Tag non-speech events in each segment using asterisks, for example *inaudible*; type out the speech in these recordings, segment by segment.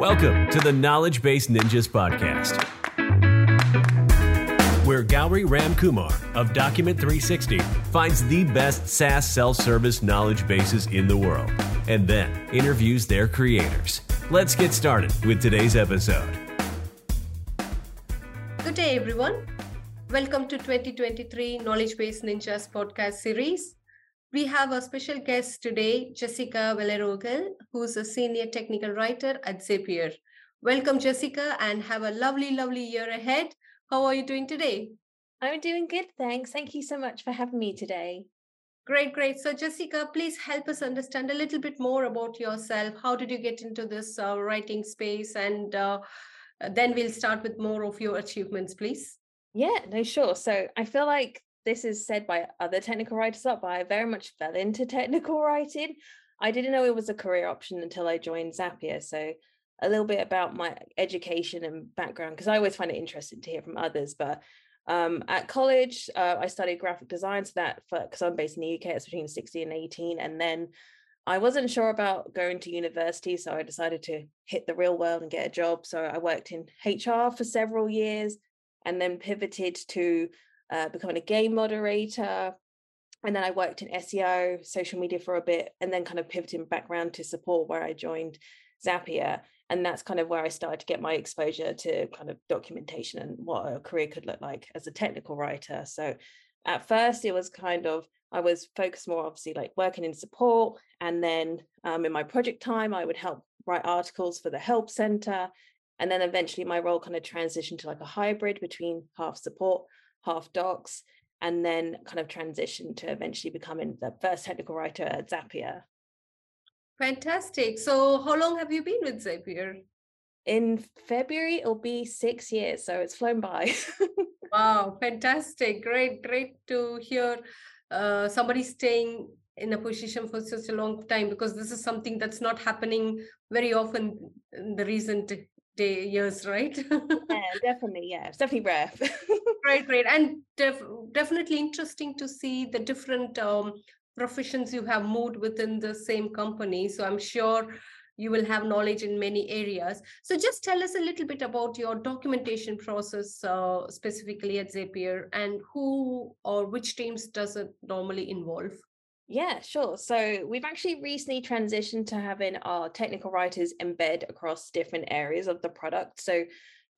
Welcome to the Knowledge Base Ninjas podcast, where Gauri Ramkumar of Document 360 finds the best SaaS self service knowledge bases in the world and then interviews their creators. Let's get started with today's episode. Good day, everyone. Welcome to 2023 Knowledge Base Ninjas podcast series. We have a special guest today, Jessica Villarreal, who's a senior technical writer at Zapier. Welcome, Jessica, and have a lovely, lovely year ahead. How are you doing today? I'm doing good, thanks. Thank you so much for having me today. Great, great. So, Jessica, please help us understand a little bit more about yourself. How did you get into this uh, writing space? And uh, then we'll start with more of your achievements, please. Yeah, no, sure. So, I feel like this is said by other technical writers but I very much fell into *laughs* technical writing. I didn't know it was a career option until I joined Zapier. So a little bit about my education and background, because I always find it interesting to hear from others. But um, at college, uh, I studied graphic design. So that, because I'm based in the UK, it's between 16 and 18. And then I wasn't sure about going to university. So I decided to hit the real world and get a job. So I worked in HR for several years and then pivoted to uh, becoming a game moderator. And then I worked in SEO, social media for a bit, and then kind of pivoting back around to support where I joined Zapier. And that's kind of where I started to get my exposure to kind of documentation and what a career could look like as a technical writer. So at first, it was kind of, I was focused more obviously like working in support. And then um, in my project time, I would help write articles for the help center. And then eventually my role kind of transitioned to like a hybrid between half support, half docs, and then kind of transitioned to eventually becoming the first technical writer at Zapier. Fantastic. So, how long have you been with Zapier? In February, it'll be six years, so it's flown by. *laughs* wow, fantastic. Great, great to hear uh, somebody staying in a position for such a long time because this is something that's not happening very often in the recent day years, right? *laughs* yeah, definitely. Yeah, it's definitely rare. *laughs* right, right, and def- definitely interesting to see the different um, professions you have moved within the same company. So I'm sure you will have knowledge in many areas. So just tell us a little bit about your documentation process uh, specifically at Zapier and who or which teams does it normally involve? Yeah, sure. So we've actually recently transitioned to having our technical writers embed across different areas of the product. So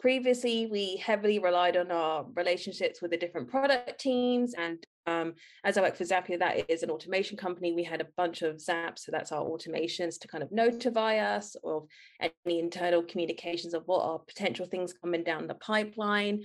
previously we heavily relied on our relationships with the different product teams and um, as i work for zapier that is an automation company we had a bunch of zaps so that's our automations to kind of notify us of any internal communications of what are potential things coming down the pipeline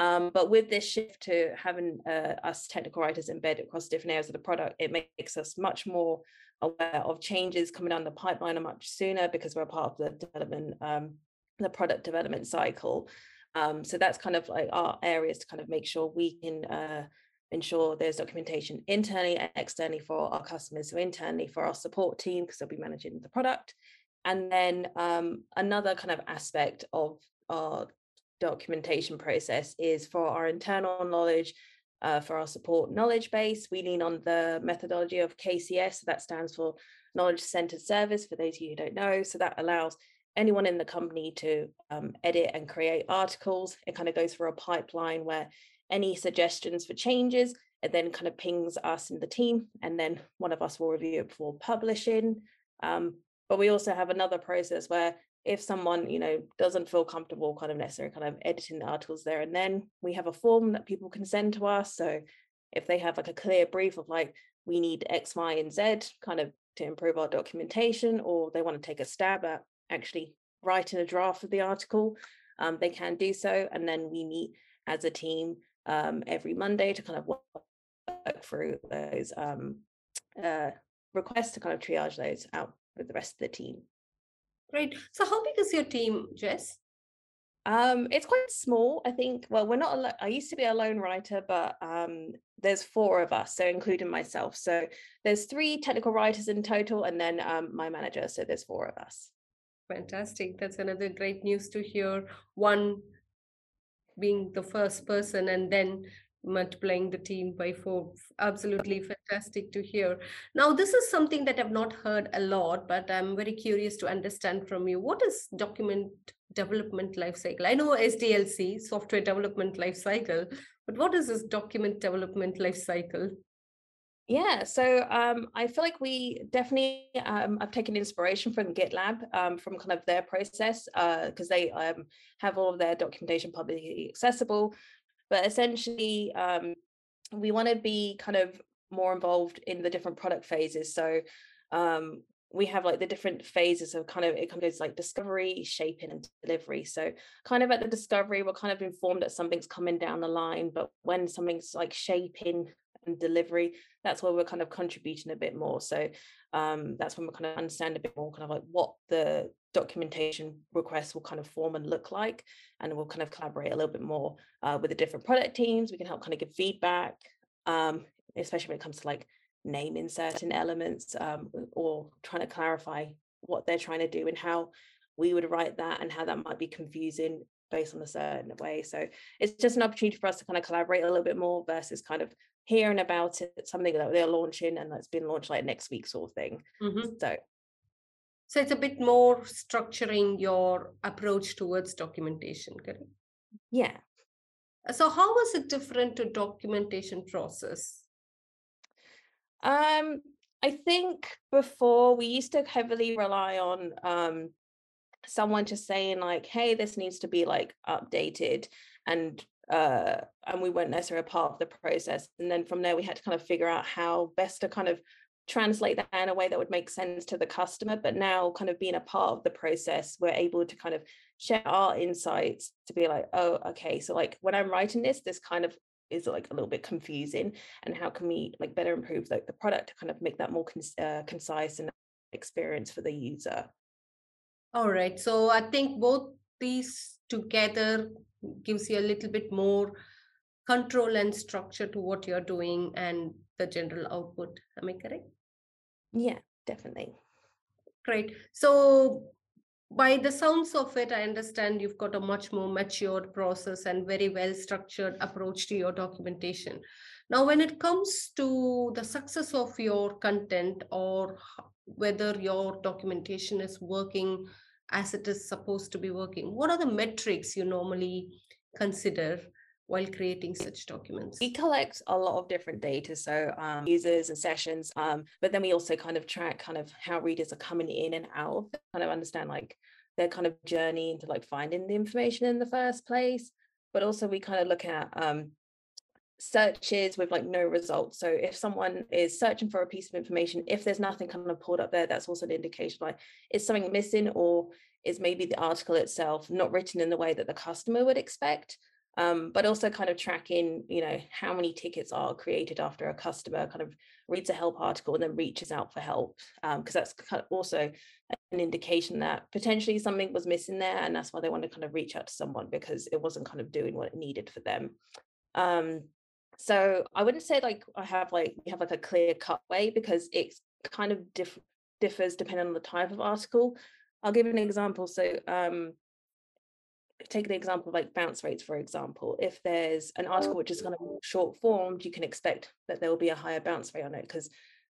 um, but with this shift to having uh, us technical writers embed across different areas of the product, it makes us much more aware of changes coming down the pipeline much sooner because we're a part of the development, um, the product development cycle. Um, so that's kind of like our areas to kind of make sure we can uh, ensure there's documentation internally and externally for our customers. So internally for our support team because they'll be managing the product, and then um, another kind of aspect of our documentation process is for our internal knowledge, uh, for our support knowledge base. We lean on the methodology of KCS, that stands for Knowledge Centered Service, for those of you who don't know. So that allows anyone in the company to um, edit and create articles. It kind of goes through a pipeline where any suggestions for changes, it then kind of pings us in the team, and then one of us will review it before publishing. Um, but we also have another process where if someone you know doesn't feel comfortable kind of necessarily kind of editing the articles there and then we have a form that people can send to us. So if they have like a clear brief of like we need x y and z kind of to improve our documentation or they want to take a stab at actually writing a draft of the article um, they can do so. And then we meet as a team um, every monday to kind of work through those um, uh, requests to kind of triage those out with the rest of the team Great. So, how big is your team, Jess? Um, it's quite small. I think. Well, we're not. Al- I used to be a lone writer, but um, there's four of us, so including myself. So there's three technical writers in total, and then um, my manager. So there's four of us. Fantastic. That's another great news to hear. One being the first person, and then multiplying the team by four. Absolutely fantastic to hear. Now, this is something that I've not heard a lot, but I'm very curious to understand from you. What is document development lifecycle? I know SDLC, software development lifecycle, but what is this document development lifecycle? Yeah, so um, I feel like we definitely um, I've taken inspiration from GitLab um, from kind of their process because uh, they um, have all of their documentation publicly accessible. But essentially, um, we want to be kind of more involved in the different product phases. So um, we have like the different phases of kind of it kind of goes like discovery, shaping, and delivery. So kind of at the discovery, we're kind of informed that something's coming down the line, but when something's like shaping and delivery that's where we're kind of contributing a bit more so um, that's when we kind of understand a bit more kind of like what the documentation requests will kind of form and look like and we'll kind of collaborate a little bit more uh, with the different product teams we can help kind of give feedback um, especially when it comes to like naming certain elements um, or trying to clarify what they're trying to do and how we would write that and how that might be confusing based on a certain way. So it's just an opportunity for us to kind of collaborate a little bit more versus kind of hearing about it, something that they're launching and that's been launched like next week sort of thing. Mm-hmm. So so it's a bit more structuring your approach towards documentation, correct? Yeah. So how was it different to documentation process? Um, I think before we used to heavily rely on um someone just saying like, hey, this needs to be like updated and uh, and we weren't necessarily a part of the process. And then from there, we had to kind of figure out how best to kind of translate that in a way that would make sense to the customer. But now, kind of being a part of the process, we're able to kind of share our insights to be like, oh, okay, so like when I'm writing this, this kind of is like a little bit confusing, and how can we like better improve like the product to kind of make that more uh, concise and experience for the user. All right. So I think both these together gives you a little bit more control and structure to what you're doing and the general output. Am I correct? Yeah, definitely. Great. So by the sounds of it, I understand you've got a much more matured process and very well structured approach to your documentation. Now, when it comes to the success of your content or whether your documentation is working as it is supposed to be working, what are the metrics you normally consider while creating such documents? We collect a lot of different data, so um, users and sessions, um, but then we also kind of track kind of how readers are coming in and out, kind of understand like their kind of journey into like finding the information in the first place. But also we kind of look at um, searches with like no results. So if someone is searching for a piece of information, if there's nothing kind of pulled up there, that's also an indication like is something missing or is maybe the article itself not written in the way that the customer would expect. Um, but also kind of tracking, you know, how many tickets are created after a customer kind of reads a help article and then reaches out for help, because um, that's also an indication that potentially something was missing there, and that's why they want to kind of reach out to someone because it wasn't kind of doing what it needed for them. Um, so I wouldn't say like I have like we have like a clear cut way because it kind of diff- differs depending on the type of article. I'll give an example. So um, take the example of like bounce rates, for example. If there's an article which is kind of short formed, you can expect that there will be a higher bounce rate on it because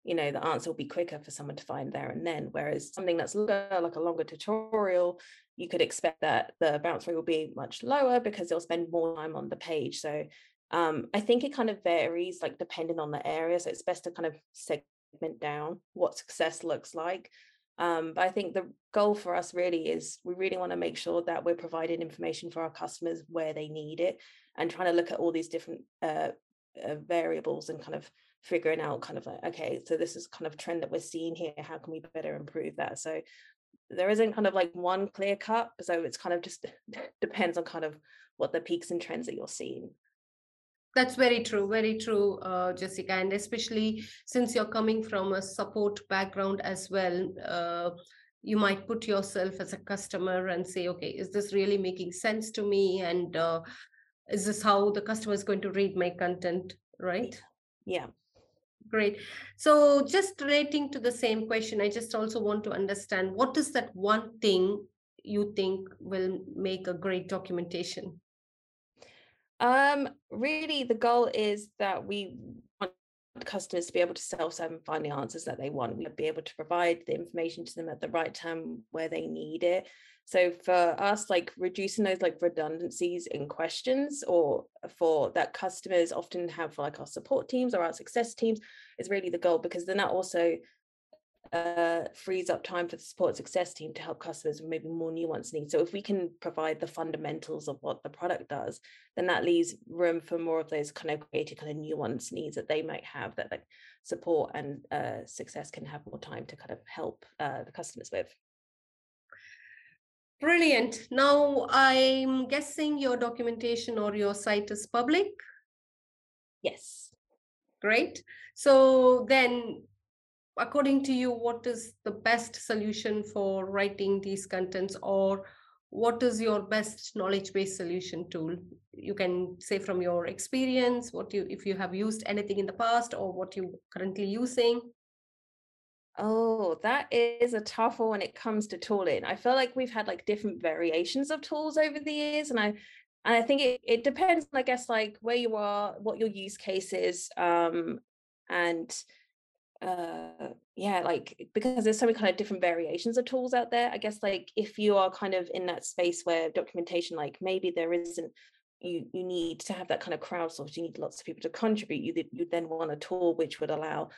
you know the answer will be quicker for someone to find there and then. Whereas something that's longer, like a longer tutorial, you could expect that the bounce rate will be much lower because they'll spend more time on the page. So um, I think it kind of varies, like depending on the area. So it's best to kind of segment down what success looks like. Um, but I think the goal for us really is we really want to make sure that we're providing information for our customers where they need it and trying to look at all these different uh, uh, variables and kind of figuring out kind of like, okay, so this is kind of trend that we're seeing here. How can we better improve that? So there isn't kind of like one clear cut. So it's kind of just *laughs* depends on kind of what the peaks and trends that you're seeing. That's very true, very true, uh, Jessica. And especially since you're coming from a support background as well, uh, you might put yourself as a customer and say, okay, is this really making sense to me? And uh, is this how the customer is going to read my content? Right? Yeah. Great. So, just relating to the same question, I just also want to understand what is that one thing you think will make a great documentation? Um, really, the goal is that we want customers to be able to self-serve and find the answers that they want. We'll be able to provide the information to them at the right time where they need it. So for us, like reducing those like redundancies in questions or for that customers often have for like our support teams or our success teams is really the goal because then that also uh, frees up time for the support success team to help customers with maybe more nuanced needs. So if we can provide the fundamentals of what the product does, then that leaves room for more of those kind of creative kind of nuanced needs that they might have that like support and uh, success can have more time to kind of help uh, the customers with. Brilliant. Now I'm guessing your documentation or your site is public. Yes. Great. So then according to you, what is the best solution for writing these contents or what is your best knowledge based solution tool? You can say from your experience what you if you have used anything in the past or what you currently using. Oh that is a tough one when it comes to tooling. I feel like we've had like different variations of tools over the years and i and i think it, it depends i guess like where you are what your use case is um and uh yeah like because there's so many kind of different variations of tools out there i guess like if you are kind of in that space where documentation like maybe there isn't you you need to have that kind of crowdsource you need lots of people to contribute you you then want a tool which would allow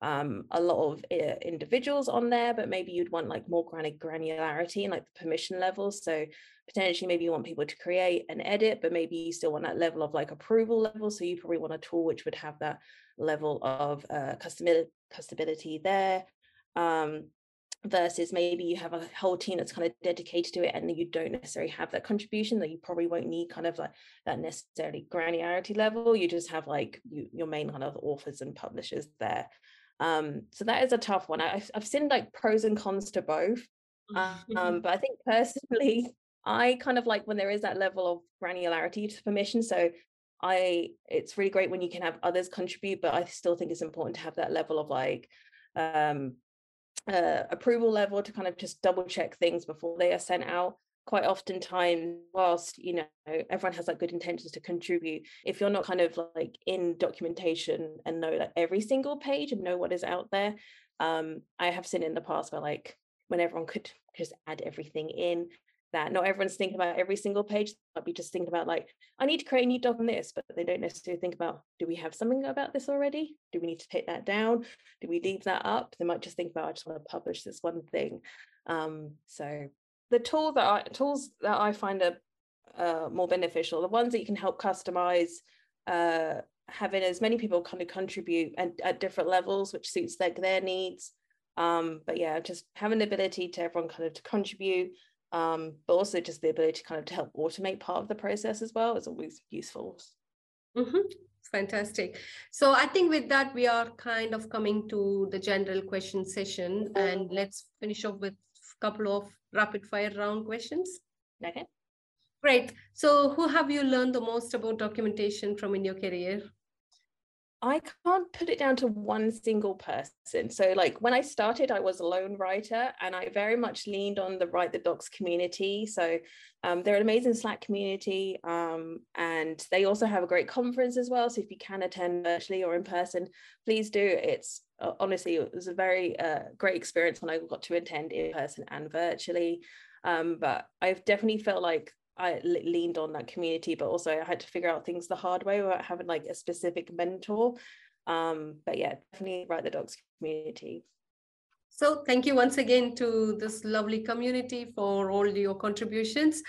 um, a lot of uh, individuals on there, but maybe you'd want like more granularity and like the permission levels. So potentially maybe you want people to create and edit, but maybe you still want that level of like approval level. So you probably want a tool which would have that level of uh, customability there. Um, versus maybe you have a whole team that's kind of dedicated to it and you don't necessarily have that contribution that you probably won't need kind of like that necessarily granularity level you just have like you, your main kind of authors and publishers there um, so that is a tough one. I, have seen like pros and cons to both. *laughs* Um, but I think personally, I kind of like when there is that level of granularity to permission. So I, it's really great when you can have others contribute, but I still think it's important to have that level of like um, uh, approval level to kind of just double check things before they are sent out. Quite often time whilst you know everyone has like good intentions to contribute if you're not kind of like in documentation and know like every single page and know what is out there um i have seen in the past where like when everyone could just add everything in that not everyone's thinking about every single page. Might be just thinking about like i need to create a new doc on this but they don't necessarily think about do we have something about this already? Do we need to take that down? Do we leave that up? They might just think about i just want to publish this one thing. Um so the tool that I, tools that I find are uh, more beneficial, the ones that you can help customize, uh, having as many people kind of contribute and at different levels, which suits their, their needs. Um, but yeah, just having the ability to everyone kind of to contribute, um, but also just the ability to kind of to help automate part of the process as well is always useful. Mm-hmm. Fantastic. So I think with that, we are kind of coming to the general question session and let's finish off with a couple of rapid fire round questions. Okay. Great. So who have you learned the most about documentation from in your career? I can't put it down to one single person. So, like when I started, I was a lone writer and I very much leaned on the Write the Docs community. So, um, they're an amazing Slack community um, and they also have a great conference as well. So, if you can attend virtually or in person, please do. It's uh, honestly, it was a very uh, great experience when I got to attend in person and virtually. Um, but I've definitely felt like I leaned on that community, but also I had to figure out things the hard way without having like a specific mentor. Um, but yeah, definitely Write the Docs community. So thank you once again to this lovely community for all your contributions.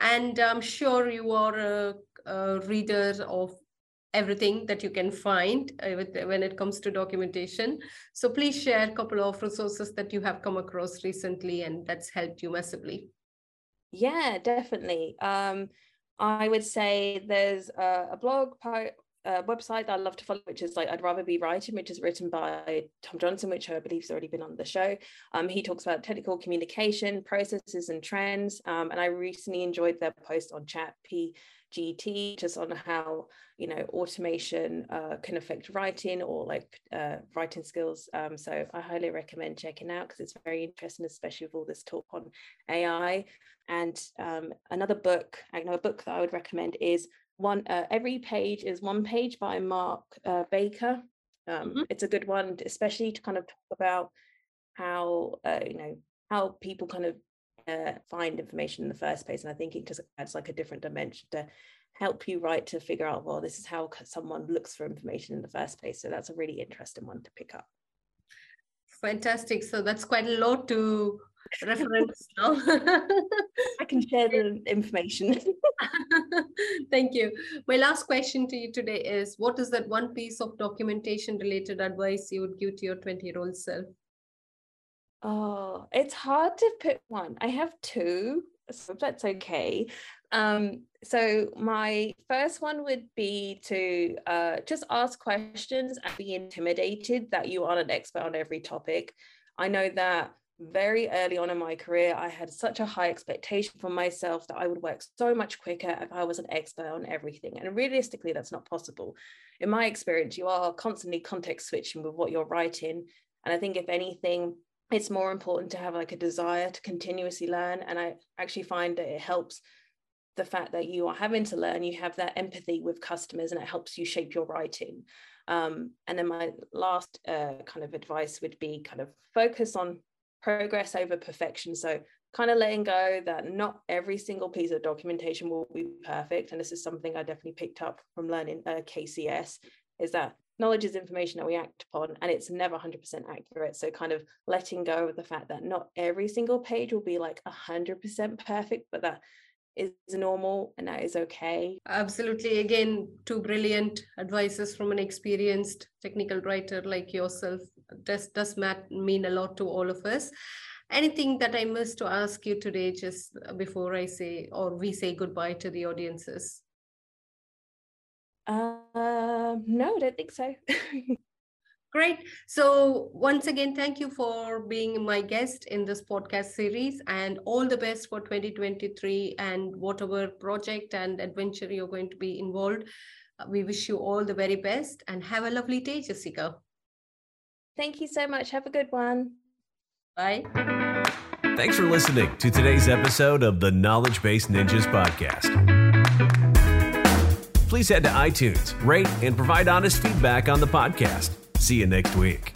And I'm sure you are a, a reader of everything that you can find uh, when it comes to documentation. So please share a couple of resources that you have come across recently and that's helped you massively. Yeah, definitely. Um, I would say there's a, a blog po- a website that I love to follow, which is like I'd rather be writing, which is written by Tom Johnson, which I believe has already been on the show. Um, he talks about technical communication processes and trends, um, and I recently enjoyed their post on Chat PGT, just on how you know automation uh, can affect writing or like uh, writing skills. Um, so I highly recommend checking out because it's very interesting, especially with all this talk on AI. And um, another book, I know a book that I would recommend is one uh, every page is one page by Mark uh, Baker. Um, mm-hmm. It's a good one, especially to kind of talk about how uh, you know how people kind of uh, find information in the first place. And I think it just adds like a different dimension to help you write to figure out well this is how someone looks for information in the first place. So that's a really interesting one to pick up. Fantastic. So that's quite a lot to reference now. *laughs* I can share the information. *laughs* Thank you. My last question to you today is what is that one piece of documentation related advice you would give to your 20 year old self? Oh, it's hard to pick one. I have two, so that's okay. Um, so my first one would be to uh, just ask questions and be intimidated that you aren't an expert on every topic. I know that very early on in my career, I had such a high expectation for myself that I would work so much quicker if I was an expert on everything. And realistically, that's not possible. In my experience, you are constantly context switching with what you're writing. And I think, if anything, it's more important to have like a desire to continuously learn. And I actually find that it helps the fact that you are having to learn, you have that empathy with customers and it helps you shape your writing. Um, and then my last uh, kind of advice would be kind of focus on progress over perfection. So kind of letting go that not every single piece of documentation will be perfect. And this is something I definitely picked up from learning uh, KCS is that knowledge is information that we act upon and it's never 100% accurate. So kind of letting go of the fact that not every single page will be like 100% perfect, but that is normal and that is okay. Absolutely. Again, two brilliant advices from an experienced technical writer like yourself. Does does mean a lot to all of us. Anything that I missed to ask you today, just before I say or we say goodbye to the audiences? Uh, no, I don't think so. *laughs* Great. So, once again, thank you for being my guest in this podcast series and all the best for 2023 and whatever project and adventure you're going to be involved. We wish you all the very best and have a lovely day, Jessica. Thank you so much. Have a good one. Bye. Thanks for listening to today's episode of the Knowledge Base Ninjas podcast. Please head to iTunes, rate, and provide honest feedback on the podcast. See you next week.